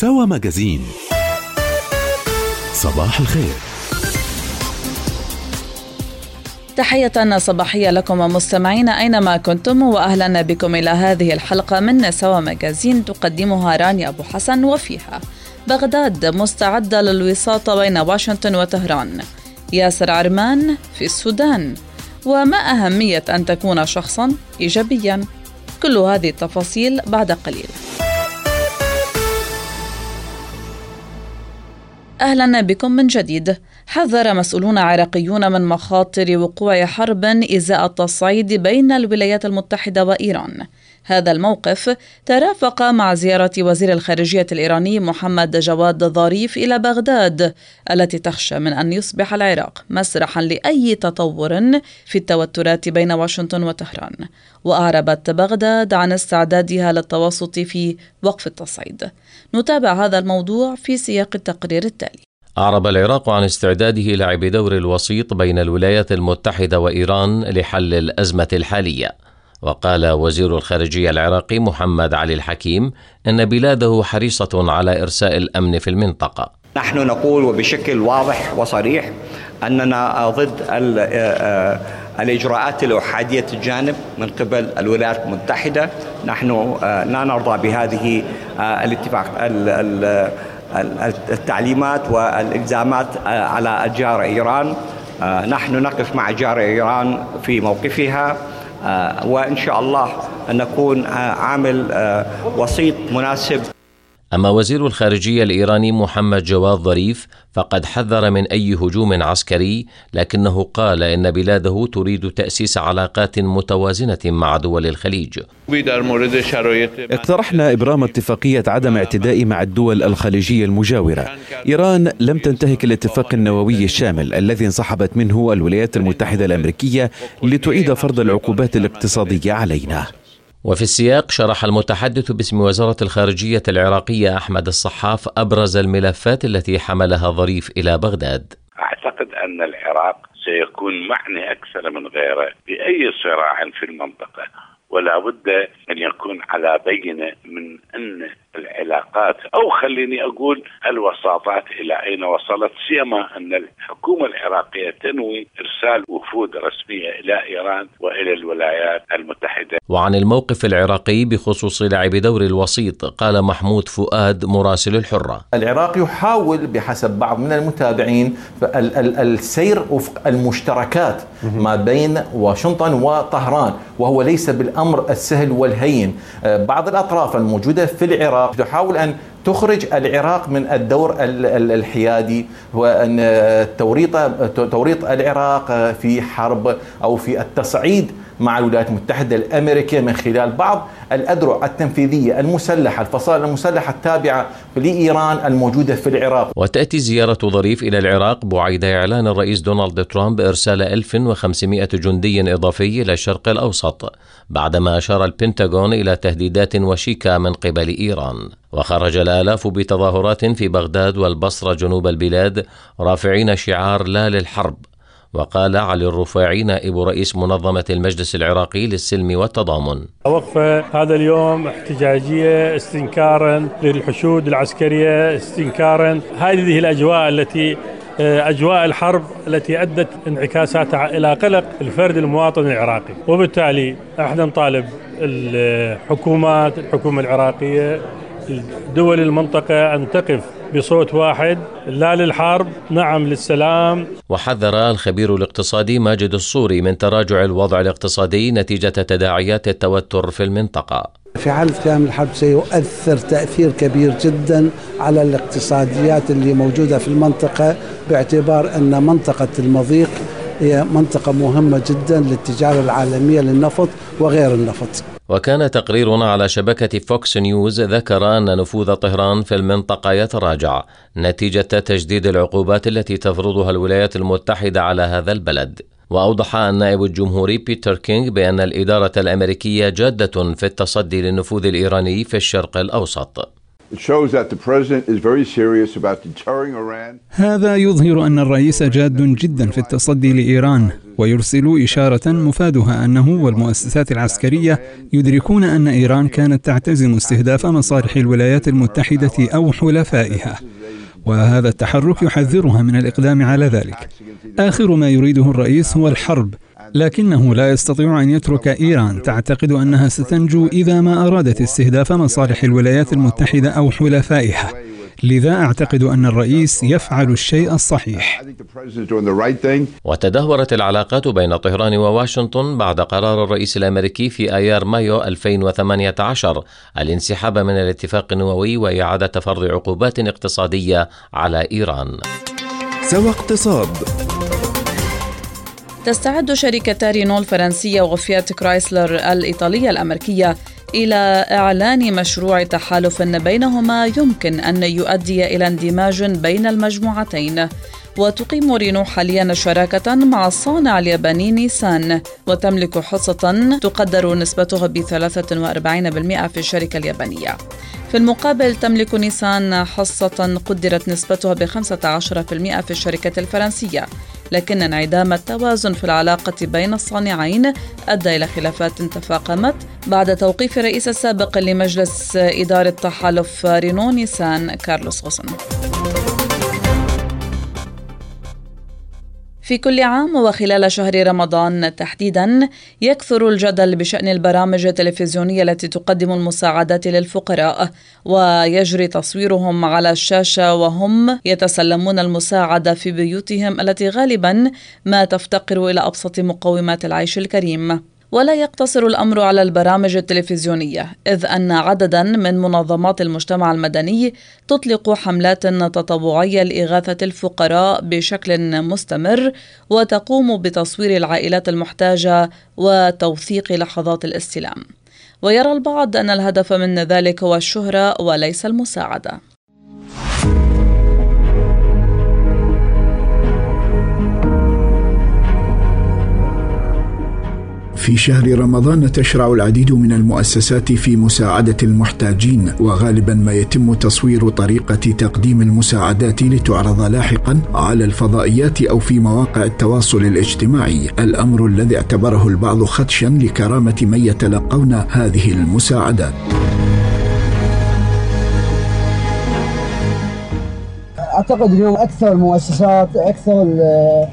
سوا ماجازين. صباح الخير. تحية صباحية لكم مستمعين أينما كنتم وأهلا بكم إلى هذه الحلقة من سوا ماجازين تقدمها رانيا أبو حسن وفيها. بغداد مستعدة للوساطة بين واشنطن وطهران ياسر عرمان في السودان. وما أهمية أن تكون شخصا إيجابيا. كل هذه التفاصيل بعد قليل. أهلا بكم من جديد. حذر مسؤولون عراقيون من مخاطر وقوع حرب إزاء التصعيد بين الولايات المتحدة وإيران. هذا الموقف ترافق مع زيارة وزير الخارجية الإيراني محمد جواد ظريف إلى بغداد التي تخشى من أن يصبح العراق مسرحا لأي تطور في التوترات بين واشنطن وطهران. وأعربت بغداد عن استعدادها للتوسط في وقف التصعيد. نتابع هذا الموضوع في سياق التقرير التالي. أعرب العراق عن استعداده لعب دور الوسيط بين الولايات المتحدة وإيران لحل الأزمة الحالية. وقال وزير الخارجية العراقي محمد علي الحكيم أن بلاده حريصة على إرساء الأمن في المنطقة. نحن نقول وبشكل واضح وصريح أننا ضد الإجراءات الأحادية الجانب من قبل الولايات المتحدة. نحن لا نرضى بهذه الاتفاق التعليمات والإلزامات على الجار إيران. نحن نقف مع جار إيران في موقفها. وإن شاء الله نكون عامل وسيط مناسب أما وزير الخارجية الإيراني محمد جواد ظريف فقد حذر من أي هجوم عسكري لكنه قال إن بلاده تريد تأسيس علاقات متوازنة مع دول الخليج. اقترحنا إبرام اتفاقية عدم اعتداء مع الدول الخليجية المجاورة. إيران لم تنتهك الاتفاق النووي الشامل الذي انسحبت منه الولايات المتحدة الأمريكية لتعيد فرض العقوبات الاقتصادية علينا. وفي السياق شرح المتحدث باسم وزارة الخارجية العراقية أحمد الصحاف أبرز الملفات التي حملها ظريف إلى بغداد. أعتقد أن العراق سيكون معني أكثر من غيره بأي صراع في المنطقة ولا بد أن يكون على بينة من أن العلاقات أو خليني أقول الوساطات إلى أين وصلت سيما أن الحكومة العراقية تنوي إرسال وفود رسمية إلى إيران وإلى الولايات المتحدة. وعن الموقف العراقي بخصوص لعب دور الوسيط قال محمود فؤاد مراسل الحرة. العراق يحاول بحسب بعض من المتابعين السير وفق المشتركات ما بين واشنطن وطهران وهو ليس بالأمر السهل والهين. بعض الأطراف الموجودة في العراق تحاول أن تخرج العراق من الدور الحيادي وأن توريط توريط العراق في حرب أو في التصعيد مع الولايات المتحدة الأمريكية من خلال بعض الأذرع التنفيذية المسلحة الفصائل المسلحة التابعة لإيران الموجودة في العراق. وتأتي زيارة ظريف إلى العراق بعيد إعلان الرئيس دونالد ترامب إرسال 1500 جندي إضافي إلى الشرق الأوسط بعدما أشار البنتاغون إلى تهديدات وشيكة من قبل إيران. وخرج الآلاف بتظاهرات في بغداد والبصرة جنوب البلاد رافعين شعار لا للحرب. وقال علي الرفاعي نائب رئيس منظمة المجلس العراقي للسلم والتضامن. وقفة هذا اليوم احتجاجية استنكارا للحشود العسكرية استنكارا هذه الأجواء التي أجواء الحرب التي أدت انعكاساتها إلى قلق الفرد المواطن العراقي، وبالتالي إحنا نطالب الحكومات الحكومة العراقية دول المنطقة أن تقف بصوت واحد لا للحرب نعم للسلام. وحذر الخبير الاقتصادي ماجد الصوري من تراجع الوضع الاقتصادي نتيجة تداعيات التوتر في المنطقة. في حالة قيام الحرب سيؤثر تأثير كبير جدا على الاقتصاديات اللي موجودة في المنطقة باعتبار أن منطقة المضيق هي منطقة مهمة جدا للتجارة العالمية للنفط وغير النفط. وكان تقرير على شبكة فوكس نيوز ذكر أن نفوذ طهران في المنطقة يتراجع نتيجة تجديد العقوبات التي تفرضها الولايات المتحدة على هذا البلد. وأوضح النائب الجمهوري بيتر كينغ بأن الإدارة الأمريكية جادة في التصدي للنفوذ الإيراني في الشرق الأوسط. هذا يظهر أن الرئيس جاد جدا في التصدي لإيران ويرسل إشارة مفادها أنه والمؤسسات العسكرية يدركون أن إيران كانت تعتزم استهداف مصالح الولايات المتحدة أو حلفائها وهذا التحرك يحذرها من الإقدام على ذلك. آخر ما يريده الرئيس هو الحرب. لكنه لا يستطيع أن يترك إيران تعتقد أنها ستنجو إذا ما أرادت استهداف مصالح الولايات المتحدة أو حلفائها لذا أعتقد أن الرئيس يفعل الشيء الصحيح. وتدهورت العلاقات بين طهران وواشنطن بعد قرار الرئيس الأمريكي في أيار مايو 2018 الانسحاب من الاتفاق النووي وإعادة فرض عقوبات اقتصادية على إيران. سوى اقتصاد تستعد شركتا رينو الفرنسية وفيات كرايسلر الإيطالية الأمريكية إلى إعلان مشروع تحالف بينهما يمكن أن يؤدي إلى اندماج بين المجموعتين. وتقيم رينو حاليا شراكة مع الصانع الياباني نيسان وتملك حصة تقدر نسبتها ب 43% في الشركة اليابانية. في المقابل تملك نيسان حصة قدرت نسبتها ب 15% في الشركة الفرنسية لكن انعدام التوازن في العلاقة بين الصانعين أدى إلى خلافات تفاقمت بعد توقيف الرئيس السابق لمجلس إدارة تحالف رينو نيسان كارلوس غوسن في كل عام وخلال شهر رمضان تحديدا يكثر الجدل بشأن البرامج التلفزيونية التي تقدم المساعدات للفقراء ويجري تصويرهم على الشاشة وهم يتسلمون المساعدة في بيوتهم التي غالبا ما تفتقر إلى أبسط مقومات العيش الكريم. ولا يقتصر الأمر على البرامج التلفزيونية إذ أن عددا من منظمات المجتمع المدني تطلق حملات تطوعية لإغاثة الفقراء بشكل مستمر وتقوم بتصوير العائلات المحتاجة وتوثيق لحظات الاستلام. ويرى البعض أن الهدف من ذلك هو الشهرة وليس المساعدة. في شهر رمضان تشرع العديد من المؤسسات في مساعدة المحتاجين وغالبا ما يتم تصوير طريقة تقديم المساعدات لتعرض لاحقا على الفضائيات أو في مواقع التواصل الاجتماعي. الأمر الذي اعتبره البعض خدشا لكرامة من يتلقون هذه المساعدات. أعتقد اليوم أكثر المؤسسات أكثر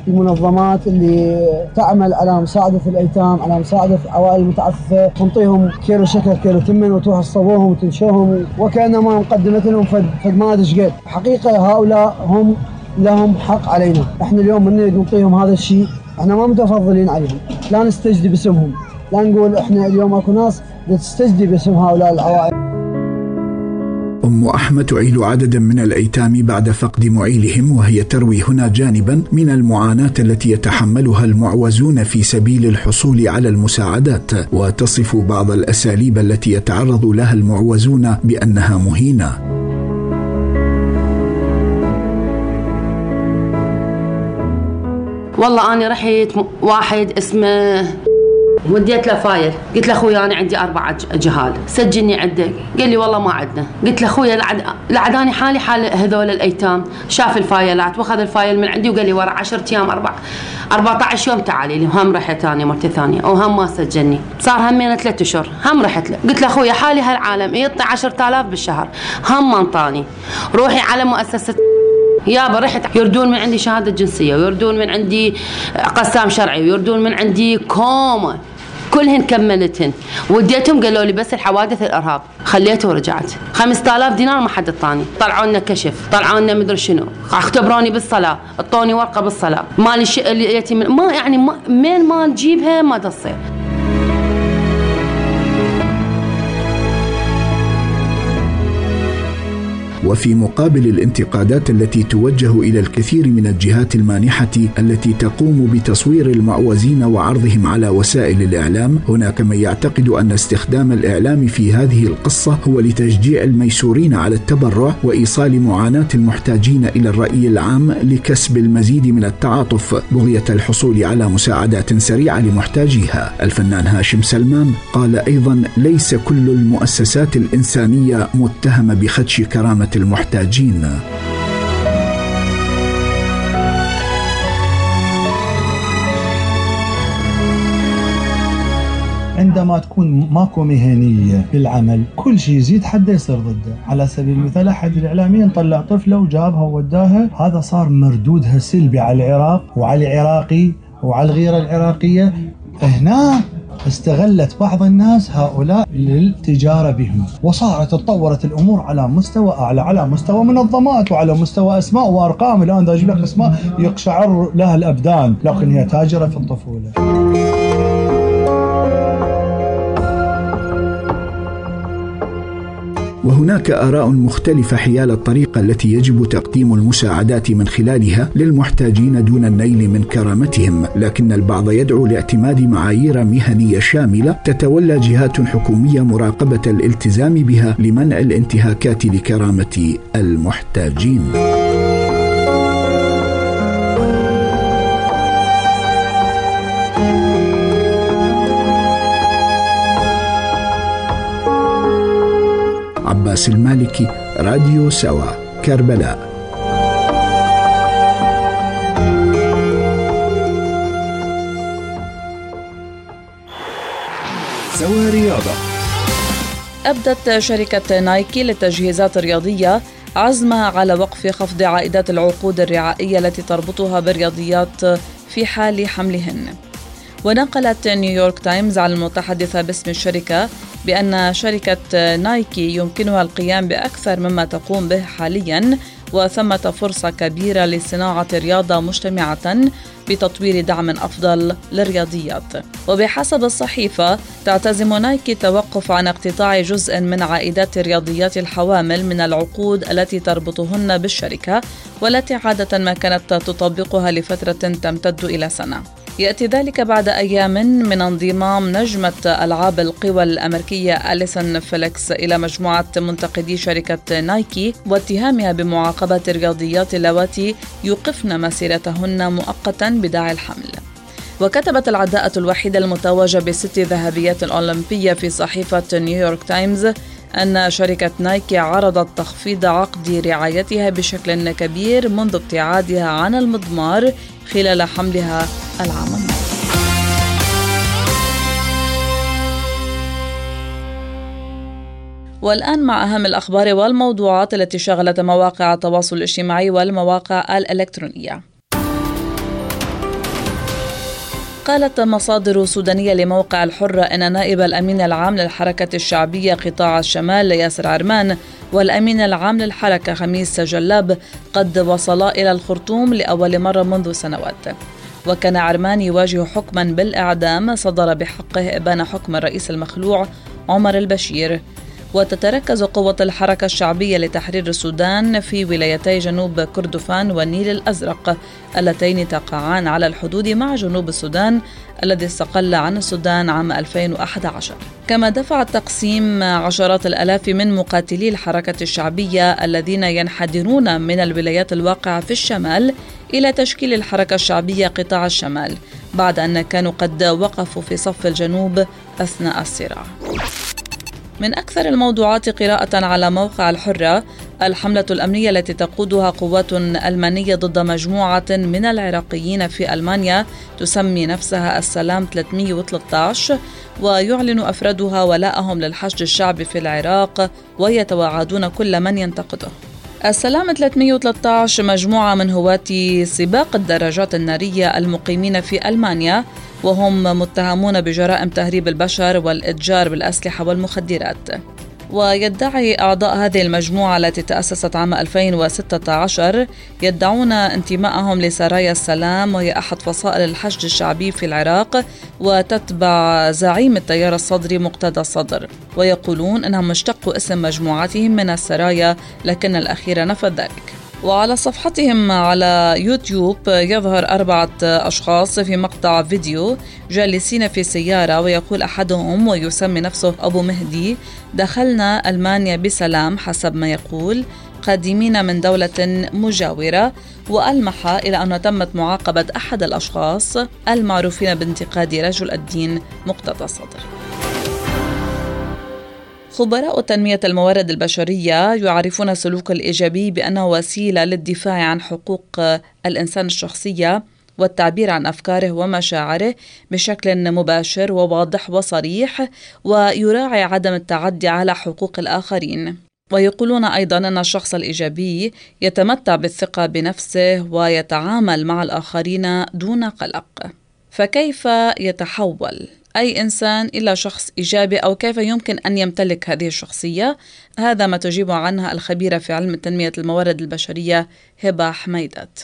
المنظمات اللي تعمل على مساعدة الأيتام على مساعدة عوائل المتعففة تنطيهم كيلو شكر كيلو تمن وتروح تصورهم وتنشرهم وكأنما مقدمة لهم فد, فد ما حقيقة هؤلاء هم لهم حق علينا. إحنا اليوم من نعطيهم هذا الشيء. إحنا ما متفضلين عليهم. لا نستجدي باسمهم. لا نقول إحنا اليوم أكو ناس تستجدي باسم هؤلاء العوائل. أم أحمد تعيل عددا من الأيتام بعد فقد معيلهم وهي تروي هنا جانبا من المعاناة التي يتحملها المعوزون في سبيل الحصول على المساعدات وتصف بعض الأساليب التي يتعرض لها المعوزون بأنها مهينة. والله أنا رحت واحد اسمه وديت له file. قلت له أخوي أنا عندي أربع جهال. سجلني عندك قال لي والله ما عندنا قلت له أخوي لعد اني حالي حال هذول الأيتام. شاف الفايلات وأخذ ال file من عندي وقال لي ورا 10 أيام أربع 14 يوم تعالي لي. هم رحت أنا مرة ثانية. وهم ما سجلني. صار همين ثلاث أشهر. هم رحت له. قلت له أخوي حالي هالعالم يعطي 10000 بالشهر. هم ما انطاني. روحي على مؤسسة يابا رحت. يردون من عندي شهادة جنسية ويردون من عندي قسام شرعي ويردون من عندي كوما كلهن كملتهن. وديتهم قالوا لي بس الحوادث الإرهاب. خليته ورجعت. 5000 دينار ما حد أعطاني. طلعوا لنا كشف. طلعوا لنا مدري شنو. اختبروني بالصلاة. أعطوني ورقة بالصلاة. مالي شيء اللي ما يعني ما مين ما نجيبها ما تصير. وفي مقابل الانتقادات التي توجه إلى الكثير من الجهات المانحة التي تقوم بتصوير المعوزين وعرضهم على وسائل الإعلام هناك من يعتقد أن استخدام الإعلام في هذه القصة هو لتشجيع الميسورين على التبرع وإيصال معاناة المحتاجين إلى الرأي العام لكسب المزيد من التعاطف بغية الحصول على مساعدات سريعة لمحتاجيها. الفنان هاشم سلمان قال أيضا ليس كل المؤسسات الإنسانية متهمة بخدش كرامة المحتاجين. عندما تكون ماكو مهنية بالعمل كل شيء يزيد حده يصير ضده. على سبيل المثال أحد الإعلاميين طلع طفله وجابها ووداها. هذا صار مردودها سلبي على العراق وعلى العراقي وعلى الغيره العراقية. هنا استغلت بعض الناس هؤلاء للتجارة بهم. وصارت تطورت الأمور على مستوى أعلى على مستوى منظمات وعلى مستوى أسماء وأرقام. الآن أجيب لك أسماء يقشعر لها الأبدان لكن هي تاجرة في الطفولة. وهناك آراء مختلفة حيال الطريقة التي يجب تقديم المساعدات من خلالها للمحتاجين دون النيل من كرامتهم، لكن البعض يدعو لاعتماد معايير مهنية شاملة تتولى جهات حكومية مراقبة الالتزام بها لمنع الانتهاكات لكرامة المحتاجين. عباس المالكي راديو سوا كربلاء. سوا رياضة. أبدت شركة نايكي للتجهيزات الرياضية عزمها على وقف خفض عائدات العقود الرعائية التي تربطها بالرياضيات في حال حملهن. ونقلت نيويورك تايمز عن المتحدثة باسم الشركة بأن شركة نايكي يمكنها القيام بأكثر مما تقوم به حاليا وثمة فرصة كبيرة لصناعة رياضة مجتمعة بتطوير دعم أفضل للرياضيات. وبحسب الصحيفة تعتزم نايكي التوقف عن اقتطاع جزء من عائدات رياضيات الحوامل من العقود التي تربطهن بالشركة والتي عادة ما كانت تطبقها لفترة تمتد إلى سنة. يأتي ذلك بعد أيام من انضمام نجمة ألعاب القوى الأمريكية أليسون فيليكس إلى مجموعة منتقدي شركة نايكي واتهامها بمعاقبة الرياضيات اللواتي يوقفن مسيرتهن مؤقتا بداعي الحمل. وكتبت العداءة الوحيدة المتوجة بست ذهبيات أولمبية في صحيفة نيويورك تايمز أن شركة نايكي عرضت تخفيض عقد رعايتها بشكل كبير منذ ابتعادها عن المضمار خلال حملها العام. الماضي والآن مع أهم الأخبار والموضوعات التي شغلت مواقع التواصل الاجتماعي والمواقع الإلكترونية. قالت مصادر سودانية لموقع الحرة أن نائب الأمين العام للحركة الشعبية قطاع الشمال ياسر عرمان والأمين العام للحركة خميس جلاب قد وصلا إلى الخرطوم لأول مرة منذ سنوات. وكان عرمان يواجه حكما بالإعدام صدر بحقه إبان حكم الرئيس المخلوع عمر البشير. وتتركز قوة الحركة الشعبية لتحرير السودان في ولايتي جنوب كردفان والنيل الأزرق اللتين تقعان على الحدود مع جنوب السودان الذي استقل عن السودان عام 2011 كما دفع التقسيم عشرات الآلاف من مقاتلي الحركة الشعبية الذين ينحدرون من الولايات الواقعة في الشمال إلى تشكيل الحركة الشعبية قطاع الشمال بعد أن كانوا قد وقفوا في صف الجنوب أثناء الصراع. من أكثر الموضوعات قراءة على موقع الحرة الحملة الأمنية التي تقودها قوات ألمانية ضد مجموعة من العراقيين في ألمانيا تسمي نفسها السلام 313 ويعلن أفرادها ولاءهم للحشد الشعبي في العراق ويتوعدون كل من ينتقده. السلام 313 مجموعة من هواة سباق الدراجات النارية المقيمين في ألمانيا وهم متهمون بجرائم تهريب البشر والإتجار بالأسلحة والمخدرات. ويدعي أعضاء هذه المجموعة التي تأسست عام 2016 يدعون انتمائهم لسرايا السلام وهي أحد فصائل الحشد الشعبي في العراق وتتبع زعيم التيار الصدري مقتدى الصدر. ويقولون أنهم اشتقوا اسم مجموعتهم من السرايا لكن الأخير نفى ذلك. وعلى صفحتهم على يوتيوب يظهر أربعة أشخاص في مقطع فيديو جالسين في سيارة ويقول أحدهم ويسمي نفسه أبو مهدي دخلنا ألمانيا بسلام حسب ما يقول قادمين من دولة مجاورة وألمح إلى أنه تمت معاقبة أحد الأشخاص المعروفين بانتقاد رجل الدين مقتدى الصدر خبراء تنمية الموارد البشرية يعرفون السلوك الإيجابي بأنه وسيلة للدفاع عن حقوق الإنسان الشخصية والتعبير عن أفكاره ومشاعره بشكل مباشر وواضح وصريح ويراعي عدم التعدي على حقوق الآخرين. ويقولون أيضا أن الشخص الإيجابي يتمتع بالثقة بنفسه ويتعامل مع الآخرين دون قلق. فكيف يتحول أي إنسان إلى شخص إيجابي أو كيف يمكن أن يمتلك هذه الشخصية؟ هذا ما تجيب عنها الخبيرة في علم تنمية الموارد البشرية هبة حميدات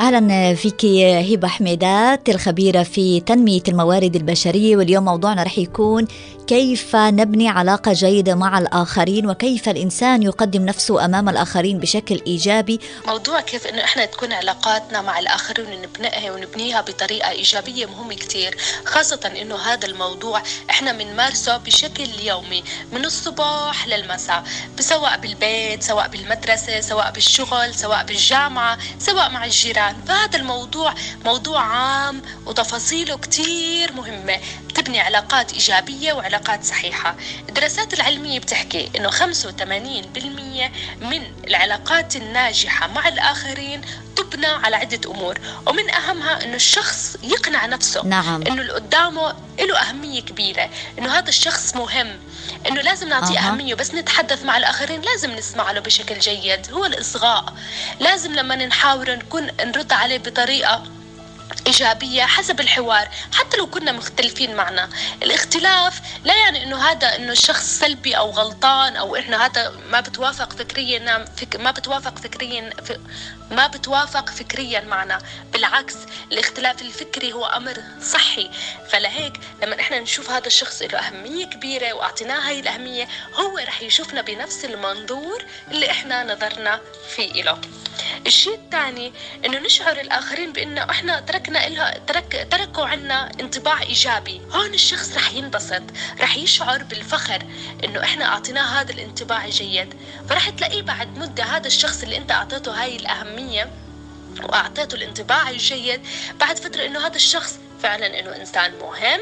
أهلا فيك هبة حميدات الخبيرة في تنمية الموارد البشرية واليوم موضوعنا رح يكون كيف نبني علاقة جيدة مع الآخرين؟ وكيف الإنسان يقدم نفسه أمام الآخرين بشكل إيجابي؟ موضوع كيف إنه إحنا تكون علاقاتنا مع الآخرين ونبنيها ونبنيها بطريقة إيجابية مهم كثير خاصة إنه هذا الموضوع إحنا بنمارسه بشكل يومي من الصباح للمساء سواء بالبيت سواء بالمدرسة سواء بالشغل سواء بالجامعة سواء مع الجيران. فهذا الموضوع موضوع عام وتفاصيله كثير مهمة تبني علاقات إيجابية وعلاقات علاقات صحيحة الدراسات العلمية بتحكي أنه 85% من العلاقات الناجحة مع الآخرين تبنى على عدة أمور ومن أهمها أنه الشخص يقنع نفسه نعم. أنه اللي قدامه له أهمية كبيرة أنه هذا الشخص مهم إنه لازم نعطيه أه. أهمية بس نتحدث مع الآخرين لازم نسمع له بشكل جيد هو الإصغاء لازم لما نحاور نكون نرد عليه بطريقة إيجابية حسب الحوار حتى لو كنا مختلفين معنا. الاختلاف لا يعني أنه هذا أنه الشخص سلبي أو غلطان أو إنه هذا ما بتوافق فكريا نعم، ما بتوافق فكريا ما بتوافق فكريا معنا. بالعكس الاختلاف الفكري هو أمر صحي. فلهيك لما إحنا نشوف هذا الشخص له أهمية كبيرة وأعطيناه هاي الأهمية هو رح يشوفنا بنفس المنظور اللي إحنا نظرنا فيه له. الشيء الثاني إنه نشعر الآخرين بإنه إحنا تركنا لها ترك تركوا عنا انطباع إيجابي هون الشخص رح ينبسط رح يشعر بالفخر إنه إحنا أعطيناه هذا الانطباع الجيد فرح تلاقيه بعد مدة هذا الشخص اللي أنت أعطيته هاي الأهمية وأعطيته الانطباع الجيد بعد فترة إنه هذا الشخص فعلا إنه إنسان مهم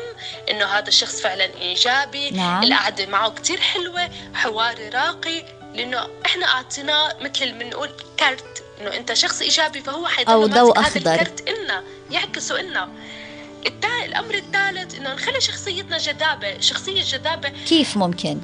إنه هذا الشخص فعلا إيجابي نعم. القعدة معه كثير حلوة حواري راقي لإنه إحنا أعطيناه مثل ما بنقول كارت إنه أنت شخص إيجابي فهو حيضل أو ضوء أخضر. هذا الكرت إلنا يعكسه إلنا. الأمر الثالث إنه نخلي شخصيتنا جذابة شخصية جذابة. كيف ممكن؟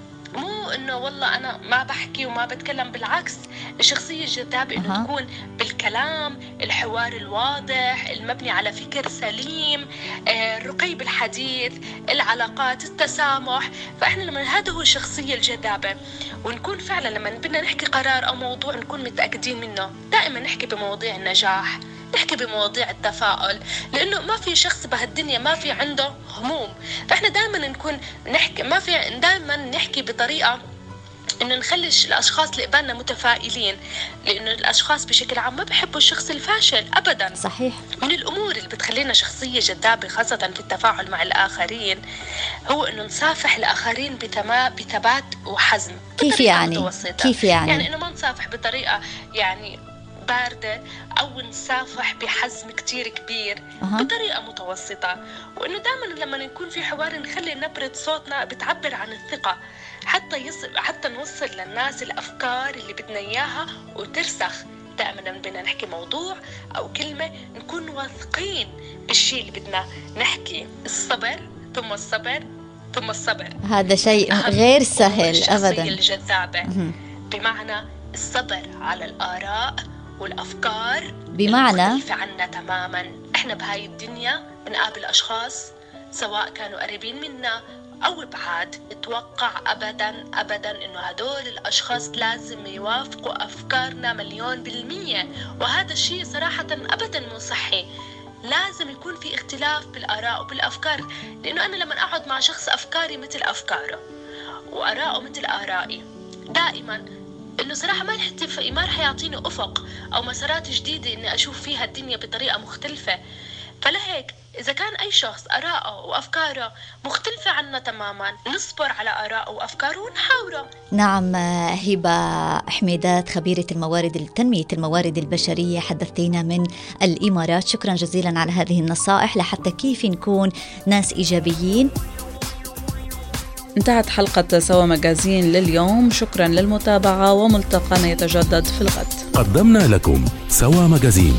مو انه والله أنا ما بحكي وما بتكلم بالعكس الشخصية الجذابه إنه أه. تكون بالكلام الحوار الواضح المبني على فكر سليم آه، الرقي بالحديث العلاقات التسامح. فإحنا لما هذا هو الشخصية الجذابة. ونكون فعلا لما بدنا نحكي قرار أو موضوع نكون متأكدين منه. دائما نحكي بمواضيع النجاح. نحكي بمواضيع التفاؤل لأنه ما في شخص بهالدنيا ما في عنده هموم. فإحنا دائما نكون نحكي ما في دائما نحكي بطريقة إنه نخلي الأشخاص اللي قبالنا متفائلين لأنه الأشخاص بشكل عام ما بحبوا الشخص الفاشل ابدا. صحيح. من الأمور اللي بتخلينا شخصية جذابة خاصة في التفاعل مع الآخرين هو إنه نصافح الآخرين بثبات وحزم كيف يعني؟ متوسطة. كيف يعني؟ يعني إنه ما نصافح بطريقة يعني باردة أو نصافح بحزم كتير كبير أه. بطريقة متوسطة. وإنه دائما لما نكون في حوار نخلي نبرة صوتنا بتعبر عن الثقة حتى يصل حتى نوصل للناس الأفكار اللي بدنا إياها وترسخ. دائما بدنا نحكي موضوع أو كلمة نكون واثقين بالشيء اللي بدنا نحكي. الصبر ثم الصبر ثم الصبر. هذا شيء غير سهل أبدا. الجذابة. بمعنى الصبر على الآراء والأفكار بمعنى؟ المختلفه عنا تماما. إحنا بهاي الدنيا بنقابل اشخاص سواء كانوا قريبين منا أو بعاد. أتوقع أبدا أبدا إنه هدول الأشخاص لازم يوافقوا أفكارنا مليون بالمية. وهذا الشيء صراحة أبدا مو صحي. لازم يكون في اختلاف بالآراء وبالأفكار لأنه أنا لما أقعد مع شخص أفكاري مثل أفكاره وآراءه مثل آرائي دائما إنه صراحة ما رح ما رح يعطيني أفق أو مسارات جديدة إني أشوف فيها الدنيا بطريقة مختلفة. فلهيك إذا كان أي شخص آراءه وأفكاره مختلفة عنا تماما نصبر على آراءه وأفكاره ونحاوره. نعم هبة حميدات خبيرة الموارد تنمية الموارد البشرية حدثتينا من الإمارات. شكرا جزيلا على هذه النصائح. لحتى كيف نكون ناس إيجابيين. انتهت حلقة سوا مجازين لليوم. شكرا للمتابعة وملتقانا يتجدد في الغد. قدمنا لكم سوا مجازين